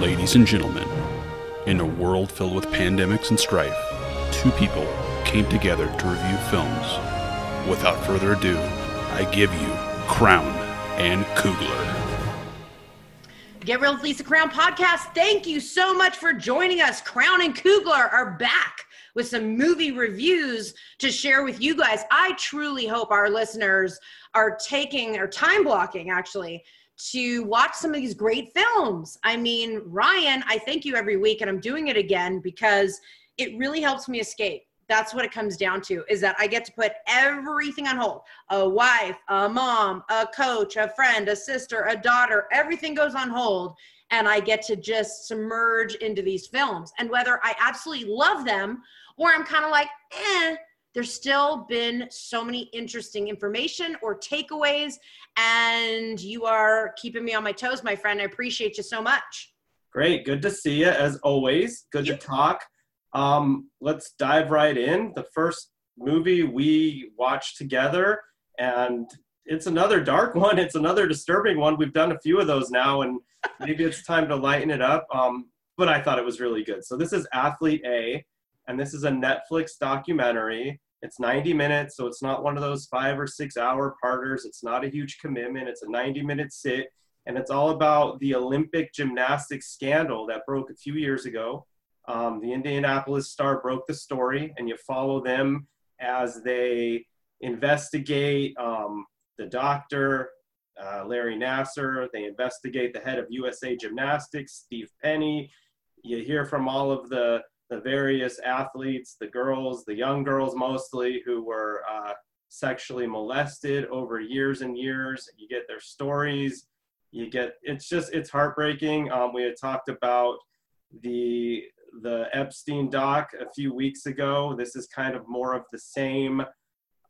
Ladies and gentlemen, in a world filled with pandemics and strife, two people came together to review films. Without further ado, I give you Crown and Kugler. Get Real with Lisa Crown podcast. Thank you so much for joining us. Crown and Kugler are back with some movie reviews to share with you guys. I truly hope our listeners are taking or time blocking actually to watch some of these great films. I mean, Ryan, I thank you every week and I'm doing it again because it really helps me escape. That's what it comes down to is that I get to put everything on hold. A wife, a mom, a coach, a friend, a sister, a daughter, everything goes on hold and I get to just submerge into these films. And whether I absolutely love them or I'm kind of like, eh, there's still been so many interesting information or takeaways and you are keeping me on my toes my friend. I appreciate you so much. Great. Good to see you as always. Good to talk. Um, let's dive right in. The first movie we watched together and it's another dark one. It's another disturbing one. We've done a few of those now and maybe it's time to lighten it up. Um, but i thought it was really good. So this is athlete a and this is a Netflix documentary. It's 90 minutes, so it's not one of those five or six hour parters. It's not a huge commitment. It's a 90 minute sit, and it's all about the Olympic gymnastics scandal that broke a few years ago. Um, the Indianapolis Star broke the story, and you follow them as they investigate um, the doctor, uh, Larry Nassar. They investigate the head of USA Gymnastics, Steve Penny. You hear from all of the the various athletes, the girls, the young girls mostly, who were uh, sexually molested over years and years. You get their stories. You get it's just it's heartbreaking. Um, we had talked about the the Epstein doc a few weeks ago. This is kind of more of the same.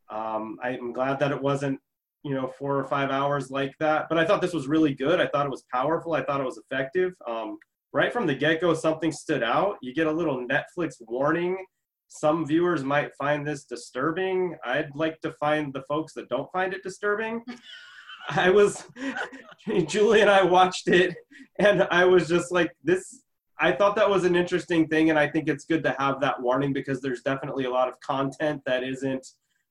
Um, I'm glad that it wasn't you know four or five hours like that, but I thought this was really good. I thought it was powerful. I thought it was effective. Um, right from the get-go something stood out. You get a little netflix warning. Some viewers might find this disturbing. I'd like to find the folks that don't find it disturbing. I was julie and i watched it and i was just like this i thought that was an interesting thing and i think it's good to have that warning because there's definitely a lot of content that isn't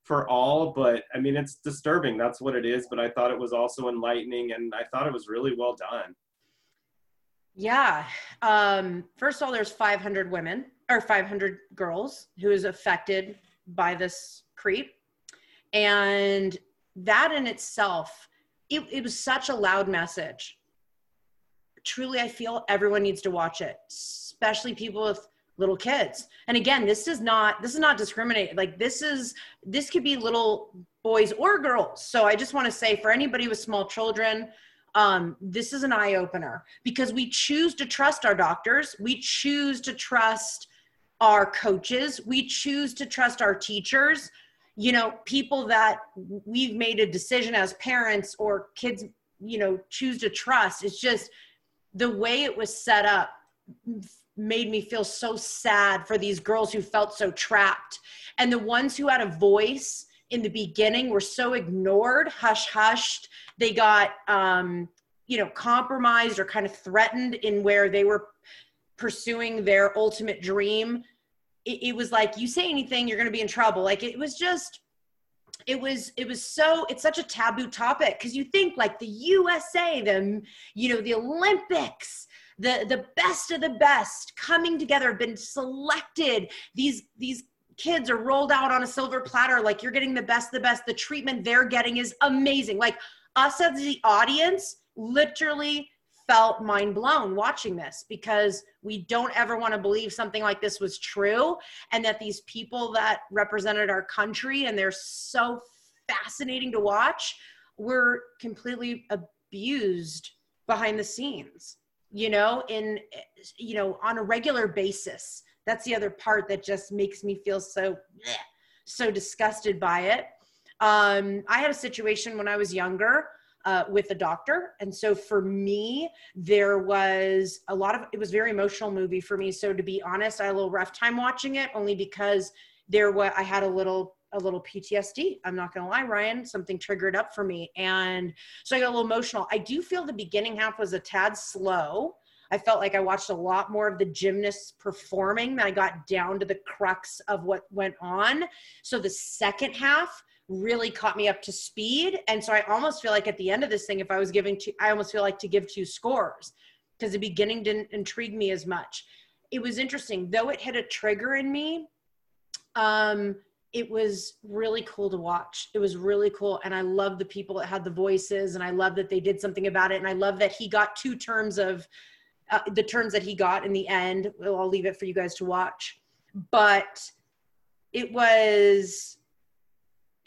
for all but i mean it's disturbing. That's what it is but i thought it was also enlightening and i thought it was really well done yeah. Um, first of all, there's 500 women or 500 girls who is affected by this creep. And that in itself, it, it was such a loud message. Truly, I feel everyone needs to watch it, especially people with little kids. And again, this is not this is not discriminated. Like this is this could be little boys or girls. So I just want to say for anybody with small children, um, this is an eye opener because we choose to trust our doctors, we choose to trust our coaches, we choose to trust our teachers. You know, people that we've made a decision as parents or kids, you know, choose to trust. It's just the way it was set up made me feel so sad for these girls who felt so trapped. And the ones who had a voice in the beginning were so ignored, hush hushed. They got, um, you know, compromised or kind of threatened in where they were pursuing their ultimate dream. It, it was like, you say anything, you're going to be in trouble. Like it was just, it was it was so it's such a taboo topic because you think like the usa the you know the olympics the the best of the best coming together have been selected these these kids are rolled out on a silver platter like you're getting the best the best. The treatment they're getting is amazing. Like us as the audience literally felt mind blown watching this because we don't ever want to believe something like this was true and that these people that represented our country and they're so fascinating to watch were completely abused behind the scenes you know in you know on a regular basis that's the other part that just makes me feel so so disgusted by it um, i had a situation when i was younger uh, with a doctor and so for me there was a lot of it was very emotional movie for me so to be honest i had a little rough time watching it only because there was i had a little a little PTSD. I'm not gonna lie, Ryan, something triggered up for me. And so I got a little emotional. I do feel the beginning half was a tad slow I felt like I watched a lot more of the gymnasts performing. Than I got down to the crux of what went on. So the second half really caught me up to speed. And so I almost feel like at the end of this thing, if I was giving two, I almost feel like to give two scores because the beginning didn't intrigue me as much. It was interesting, though it hit a trigger in me. Um, it was really cool to watch. It was really cool. And I love the people that had the voices and I love that they did something about it. And I love that he got two terms of uh, the turns that he got in the end. Well, I'll leave it for you guys to watch. But it was,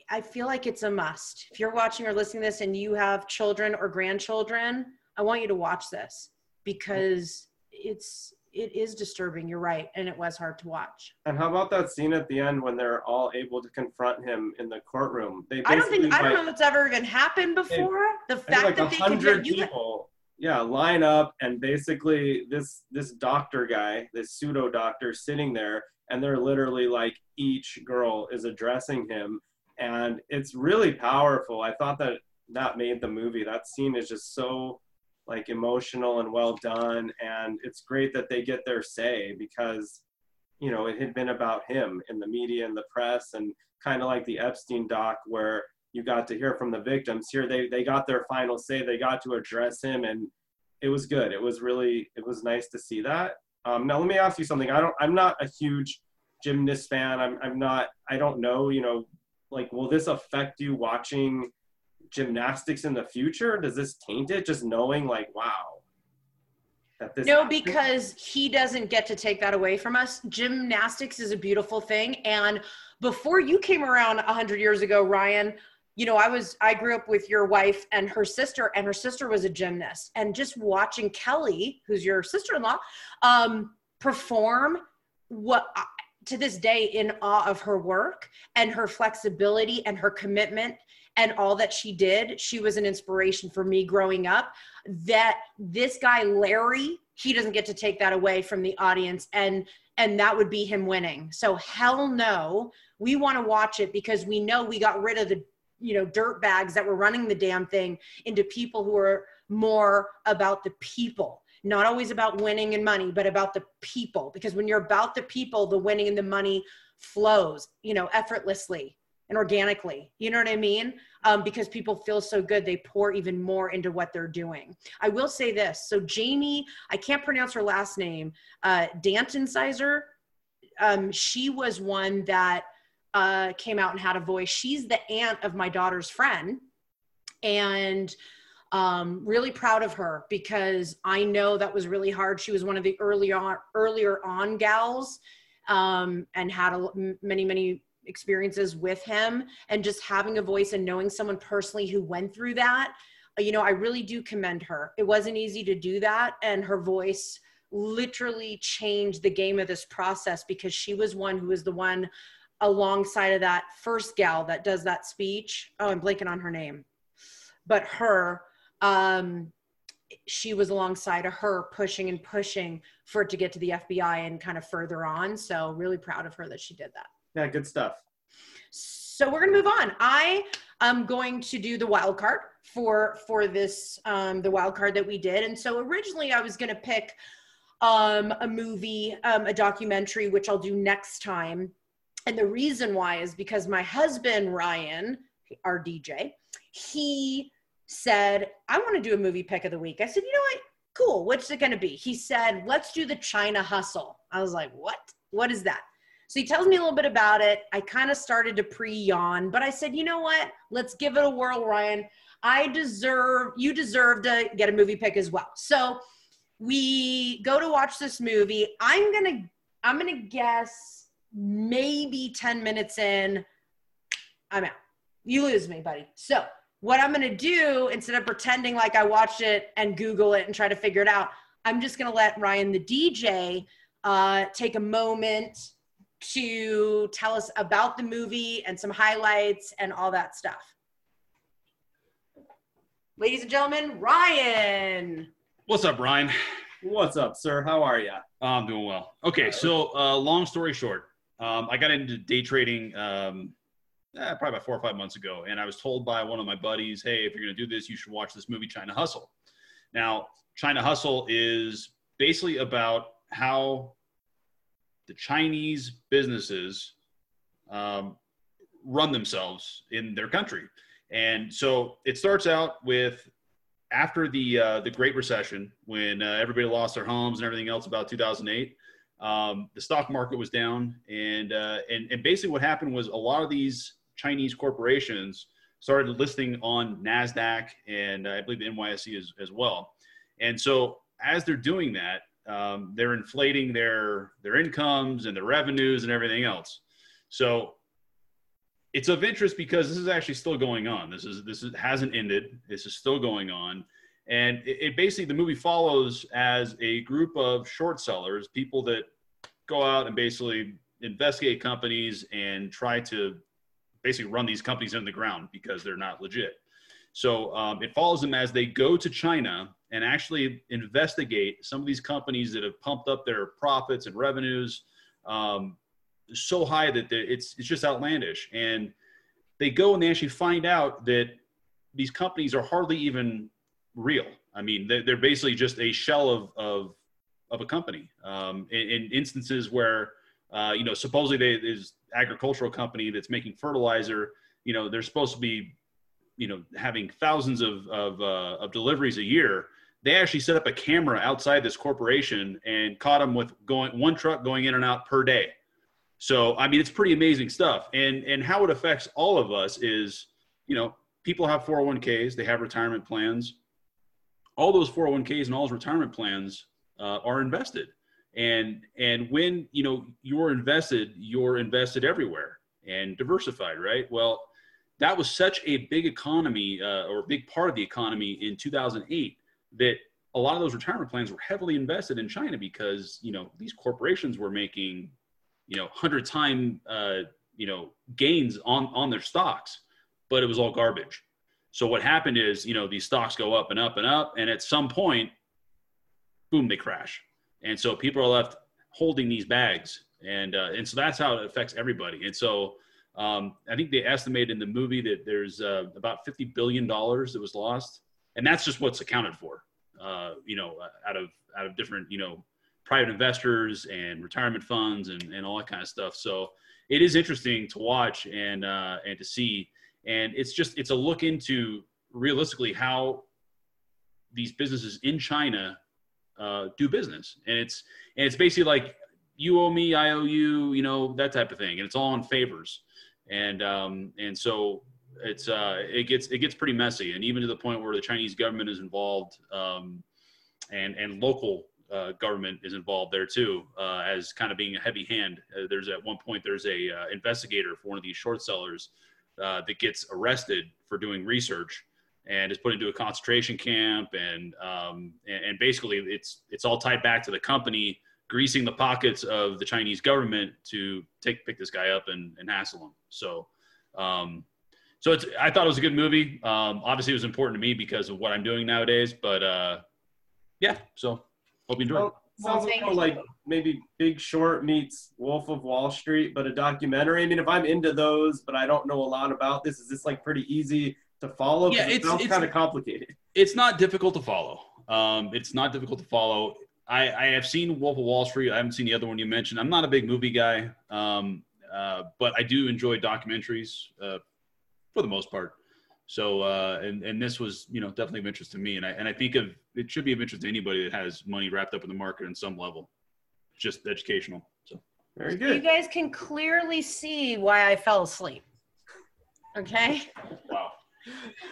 I feel like it's a must. If you're watching or listening to this and you have children or grandchildren, I want you to watch this because it's it is disturbing. You're right, and it was hard to watch. And how about that scene at the end when they're all able to confront him in the courtroom? They I don't think I don't know if it's ever even happened before. They, the fact like that they hundred people, yeah, line up and basically this this doctor guy, this pseudo doctor, sitting there, and they're literally like each girl is addressing him, and it's really powerful. I thought that that made the movie. That scene is just so like emotional and well done and it's great that they get their say because you know it had been about him in the media and the press and kind of like the epstein doc where you got to hear from the victims here they they got their final say they got to address him and it was good it was really it was nice to see that um, now let me ask you something i don't i'm not a huge gymnast fan i'm, I'm not i don't know you know like will this affect you watching gymnastics in the future? Does this taint it? Just knowing, like, wow. no, because he doesn't get to take that away from us. Gymnastics is a beautiful thing, and before you came around a hundred years ago, Ryan, you know, I was I grew up with your wife and her sister, and her sister was a gymnast, and just watching Kelly, who's your sister-in-law, um, perform what to this day in awe of her work and her flexibility and her commitment and all that she did. She was an inspiration for me growing up. That this guy, Larry, he doesn't get to take that away from the audience and and that would be him winning. So hell no, we want to watch it because we know we got rid of the you know dirt bags that were running the damn thing into people who are more about the people not always about winning and money but about the people because when you're about the people the winning and the money flows you know effortlessly and organically. You know what I mean? Um, because people feel so good, they pour even more into what they're doing. I will say this. So Jamie, I can't pronounce her last name, uh, Danton Sizer. Um, she was one that uh, came out and had a voice. She's the aunt of my daughter's friend. And um, really proud of her because I know that was really hard. She was one of the early on, earlier on gals um, and had a, many, many experiences with him and just having a voice and knowing someone personally who went through that you know i really do commend her it wasn't easy to do that and her voice literally changed the game of this process because she was one who was the one alongside of that first gal that does that speech oh i'm blanking on her name but her um she was alongside of her pushing and pushing for it to get to the FBI and kind of further on. So really proud of her that she did that. Yeah, good stuff. So we're gonna move on. I am going to do the wild card for for this um, the wild card that we did. And so originally I was gonna pick um, a movie, um, a documentary, which I'll do next time. And the reason why is because my husband Ryan, our DJ, he said, I want to do a movie pick of the week. I said, you know what? Cool. What's it going to be? He said, let's do the China Hustle. I was like, what? What is that? So he tells me a little bit about it. I kind of started to pre yawn, but I said, you know what? Let's give it a whirl, Ryan. I deserve, you deserve to get a movie pick as well. So we go to watch this movie. I'm going to, I'm going to guess maybe 10 minutes in, I'm out. You lose me, buddy. So what I'm going to do instead of pretending like I watched it and Google it and try to figure it out, I'm just going to let Ryan, the DJ, uh, take a moment to tell us about the movie and some highlights and all that stuff. Ladies and gentlemen, Ryan. What's up, Ryan? What's up, sir? How are you? I'm doing well. Okay, so uh, long story short, um, I got into day trading um, eh, probably about four or five months ago, and I was told by one of my buddies, "Hey, if you're going to do this, you should watch this movie, China Hustle." Now, China Hustle is basically about how the Chinese businesses um, run themselves in their country. And so it starts out with after the uh, the Great Recession, when uh, everybody lost their homes and everything else about 2008. Um, the stock market was down, and, uh, and and basically what happened was a lot of these Chinese corporations started listing on Nasdaq and uh, I believe the NYSE as, as well. And so as they're doing that, um, they're inflating their their incomes and their revenues and everything else. So it's of interest because this is actually still going on. This is this is, hasn't ended. This is still going on, and it, it, basically the movie follows as a group of short sellers, people that go out and basically investigate companies and try to basically run these companies in the ground because they're not legit. So um, it follows them as they go to China and actually investigate some of these companies that have pumped up their profits and revenues um, so high that it's it's just outlandish. And they go and they actually find out that these companies are hardly even real. I mean, they're, they're basically just a shell of of, of a company. Um, in, in, instances where uh, you know supposedly they, there's agricultural company that's making fertilizer. You know, they're supposed to be you know having thousands of of, uh, of deliveries a year they actually set up a camera outside this corporation and caught them with going one truck going in and out per day so i mean it's pretty amazing stuff and and how it affects all of us is you know people have 401ks they have retirement plans all those 401ks and all those retirement plans uh, are invested and and when you know you're invested you're invested everywhere and diversified right well that was such a big economy uh, or a big part of the economy in 2008 that a lot of those retirement plans were heavily invested in China because you know these corporations were making you know hundred time uh, you know gains on on their stocks, but it was all garbage. So what happened is you know these stocks go up and up and up, and at some point, boom, they crash, and so people are left holding these bags, and uh, and so that's how it affects everybody. And so um, I think they estimated in the movie that there's uh, about fifty billion dollars that was lost, and that's just what's accounted for. Uh, you know, out of out of different you know private investors and retirement funds and, and all that kind of stuff. So it is interesting to watch and uh, and to see, and it's just it's a look into realistically how these businesses in China uh, do business, and it's and it's basically like you owe me, I owe you, you know that type of thing, and it's all in favors. And um, and so it's uh, it gets it gets pretty messy, and even to the point where the Chinese government is involved, um, and and local uh, government is involved there too, uh, as kind of being a heavy hand. Uh, there's at one point there's a uh, investigator for one of these short sellers uh, that gets arrested for doing research and is put into a concentration camp, and um, and, and basically it's it's all tied back to the company greasing the pockets of the Chinese government to take pick this guy up and, and hassle him. So, um, so it's I thought it was a good movie. Um, obviously, it was important to me because of what I'm doing nowadays. But uh, yeah, so hope you enjoy. Well, sounds well, like maybe Big Short meets Wolf of Wall Street, but a documentary. I mean, if I'm into those, but I don't know a lot about this, is this like pretty easy to follow? Yeah, it it's, kind of complicated. It's not difficult to follow. Um, it's not difficult to follow. I, I have seen Wolf of Wall Street. I haven't seen the other one you mentioned. I'm not a big movie guy, um, uh, but I do enjoy documentaries uh, for the most part. So, uh, and and this was you know definitely of interest to me, and I and I think of it should be of interest to anybody that has money wrapped up in the market in some level, just educational. So very good. You guys can clearly see why I fell asleep. Okay. Wow.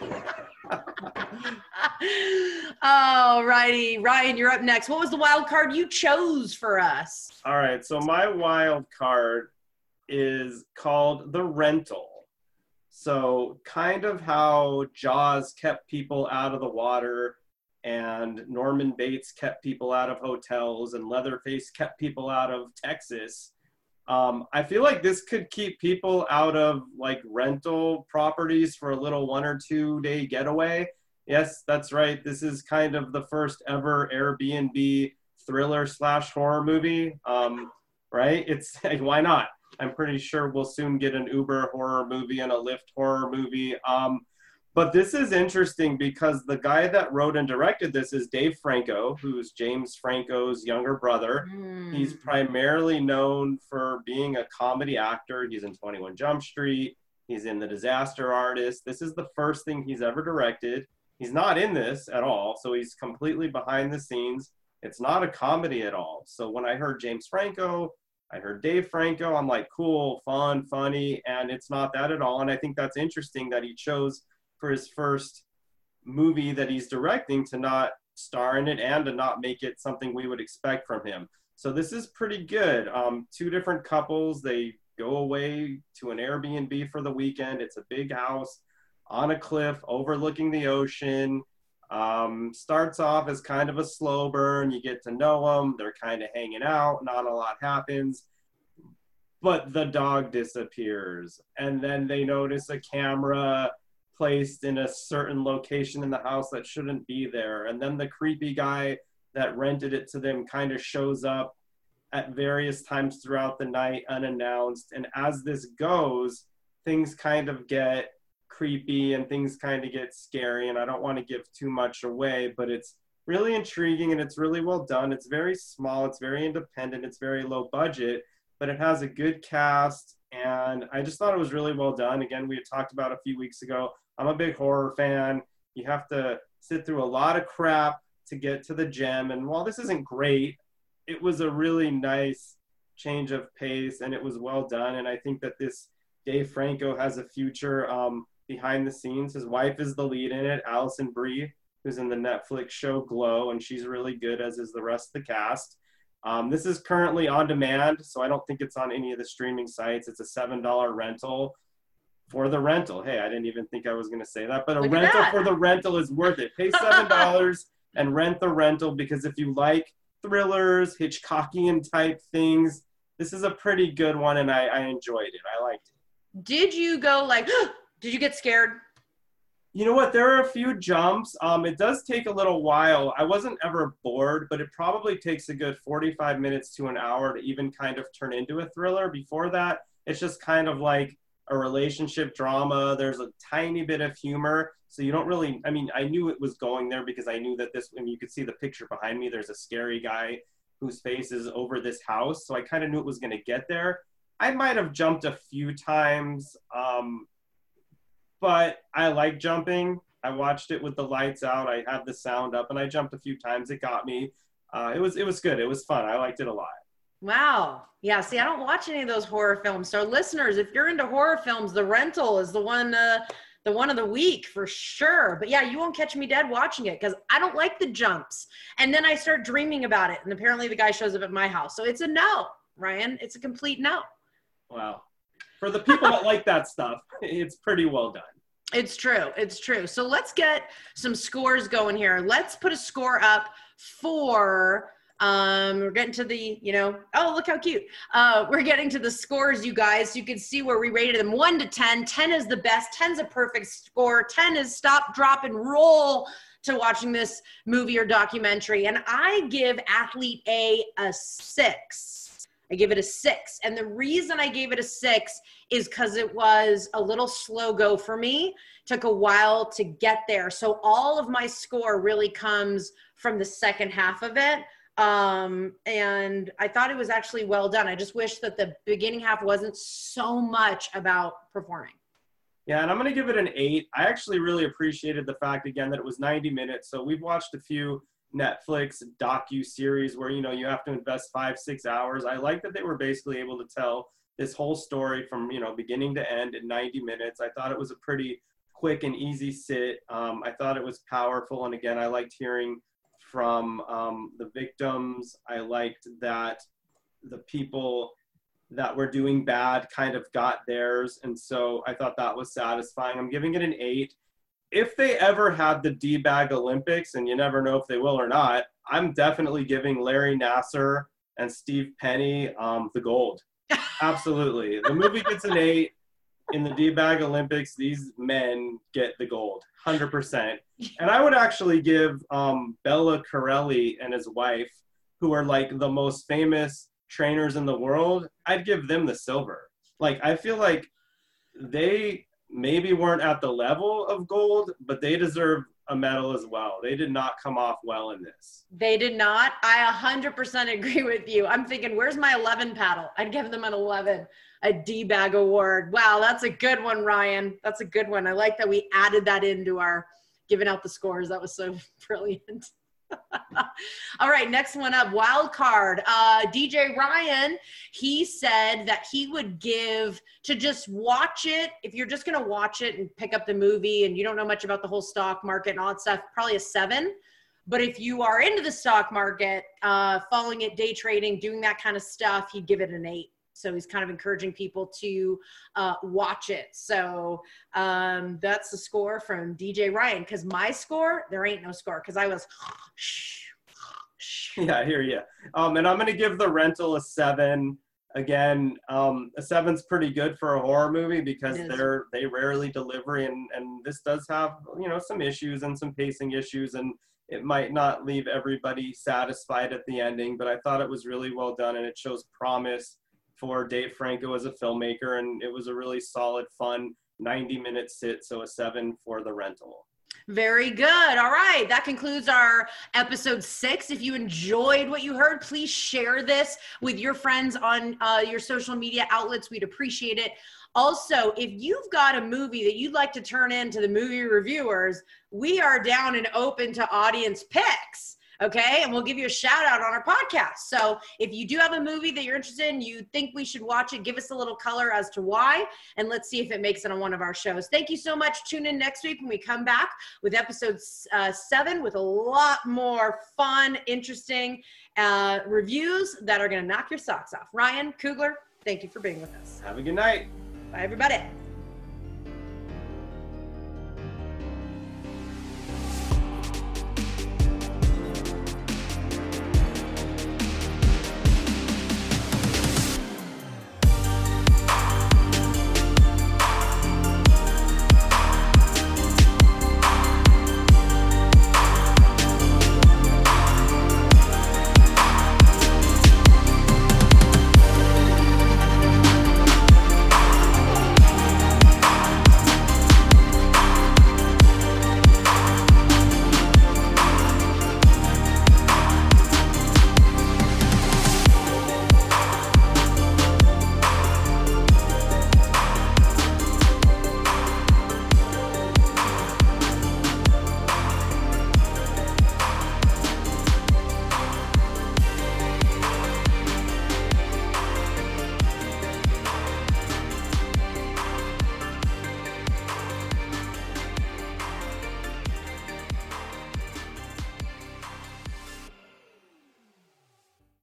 All righty, Ryan, you're up next. What was the wild card you chose for us? All right, so my wild card is called the rental. So, kind of how Jaws kept people out of the water, and Norman Bates kept people out of hotels, and Leatherface kept people out of Texas. Um, I feel like this could keep people out of like rental properties for a little one or two day getaway. Yes, that's right. This is kind of the first ever Airbnb thriller slash horror movie. Um, right? It's like, why not? I'm pretty sure we'll soon get an Uber horror movie and a Lyft horror movie. Um, But this is interesting because the guy that wrote and directed this is Dave Franco, who's James Franco's younger brother. He's Mm. primarily known for being a comedy actor. He's in 21 Jump Street. He's in The Disaster Artist. This is the first thing he's ever directed. He's not in this at all, so he's completely behind the scenes. It's not a comedy at all. So when I heard James Franco, I heard Dave Franco, I'm like, cool, fun, funny, and it's not that at all. And I think that's interesting that he chose for his first movie that he's directing to not star in it and to not make it something we would expect from him. So this is pretty good. Um, two different couples, they go away to an Airbnb for the weekend. It's a big house on a cliff overlooking the ocean. Um, starts off as kind of a slow burn. You get to know them. They're kind of hanging out. Not a lot happens. But the dog disappears. And then they notice a camera placed in a certain location in the house that shouldn't be there. And then the creepy guy that rented it to them kind of shows up at various times throughout the night unannounced. And as this goes, things kind of get creepy and things kind of get scary. And I don't want to give too much away, but it's really intriguing and it's really well done. It's very small, it's very independent, it's very low budget, but it has a good cast. And I just thought it was really well done. Again, we had talked about a few weeks ago. I'm a big horror fan. You have to sit through a lot of crap to get to the gem. And while this isn't great, it was a really nice change of pace and it was well done. And I think that this Dave Franco has a future um, behind the scenes. His wife is the lead in it, Alison Brie, who's in the Netflix show Glow, and she's really good, as is the rest of the cast. Um, this is currently on demand, so I don't think it's on any of the streaming sites. It's a $7 rental for the rental. Hey, I didn't even think I was going to say that, but a Look rental for the rental is worth it. Pay $7 and rent the rental because if you like thrillers, Hitchcockian type things, this is a pretty good one, and I, I enjoyed it. I liked it. Did you go like? Did you get scared? You know what? There are a few jumps. Um, it does take a little while. I wasn't ever bored, but it probably takes a good 45 minutes to an hour to even kind of turn into a thriller. Before that, it's just kind of like a relationship drama. There's a tiny bit of humor. So you don't really, I mean, I knew it was going there because I knew that this, and you could see the picture behind me, there's a scary guy whose face is over this house. So I kind of knew it was going to get there. I might have jumped a few times. Um, but I like jumping. I watched it with the lights out. I had the sound up, and I jumped a few times. It got me. Uh, it was it was good. It was fun. I liked it a lot. Wow. Yeah. See, I don't watch any of those horror films. So, listeners, if you're into horror films, The Rental is the one, uh, the one of the week for sure. But yeah, you won't catch me dead watching it because I don't like the jumps. And then I start dreaming about it, and apparently the guy shows up at my house. So it's a no, Ryan. It's a complete no. Wow. For the people that like that stuff, it's pretty well done. It's true. It's true. So let's get some scores going here. Let's put a score up for um we're getting to the you know oh look how cute uh we're getting to the scores you guys you can see where we rated them 1 to 10 10 is the best 10's a perfect score 10 is stop drop and roll to watching this movie or documentary and i give athlete a a 6 i give it a 6 and the reason i gave it a 6 is because it was a little slow go for me. Took a while to get there. So all of my score really comes from the second half of it. Um and i thought it was actually well done. I just wish that the beginning half wasn't so much about performing. Yeah, and I'm gonna give it an eight. I actually really appreciated the fact again that it was 90 minutes. So we've watched a few Netflix docu series where you know you have to invest five, six hours. I like that they were basically able to tell this whole story from you know beginning to end in 90 minutes. I thought it was a pretty quick and easy sit. Um, I thought it was powerful, and again, I liked hearing from um, the victims. I liked that the people that were doing bad kind of got theirs. And so I thought that was satisfying. I'm giving it an eight. If they ever had the D bag Olympics, and you never know if they will or not, I'm definitely giving Larry Nassar and Steve Penny um, the gold. Absolutely. The movie gets an eight. In the D bag Olympics, these men get the gold, 100%. And I would actually give um, Bela Karolyi and his wife, who are like the most famous trainers in the world, I'd give them the silver. Like I feel like they maybe weren't at the level of gold, but they deserve a medal as well. They did not come off well in this. They did not. I 100% agree with you. I'm thinking, where's my 11 paddle? I'd give them an 11, a D bag award. Wow, that's a good one, Ryan. That's a good one. I like that we added that into our giving out the scores. That was so brilliant. All right, next one up, wild card. Uh, DJ Ryan, he said that he would give to just watch it. If you're just gonna watch it and pick up the movie and you don't know much about the whole stock market and all that stuff, probably a seven. But if you are into the stock market, uh, following it, day trading, doing that kind of stuff, he'd give it an eight. So he's kind of encouraging people to uh, watch it. So um, that's the score from DJ Ryan. Because my score, there ain't no score. Because I was. yeah, I hear you. Um, and I'm going to give the rental a seven. Again, um, a seven's pretty good for a horror movie because they're they rarely deliver, and and this does have you know some issues and some pacing issues, and it might not leave everybody satisfied at the ending. But I thought it was really well done, and it shows promise for Dave Franco as a filmmaker, and it was a really solid, fun 90 minute sit. So a seven for the rental. Very good. All right. That concludes our episode six. If you enjoyed what you heard, please share this with your friends on uh, your social media outlets. We'd appreciate it. Also, if you've got a movie that you'd like to turn in to the movie reviewers, we are down and open to audience picks okay? And we'll give you a shout out on our podcast. So if you do have a movie that you're interested in, you think we should watch it, give us a little color as to why, and let's see if it makes it on one of our shows. Thank you so much. Tune in next week when we come back with episode uh, seven with a lot more fun, interesting uh, reviews that are going to knock your socks off. Ryan Coogler, thank you for being with us. Have a good night. Bye, everybody.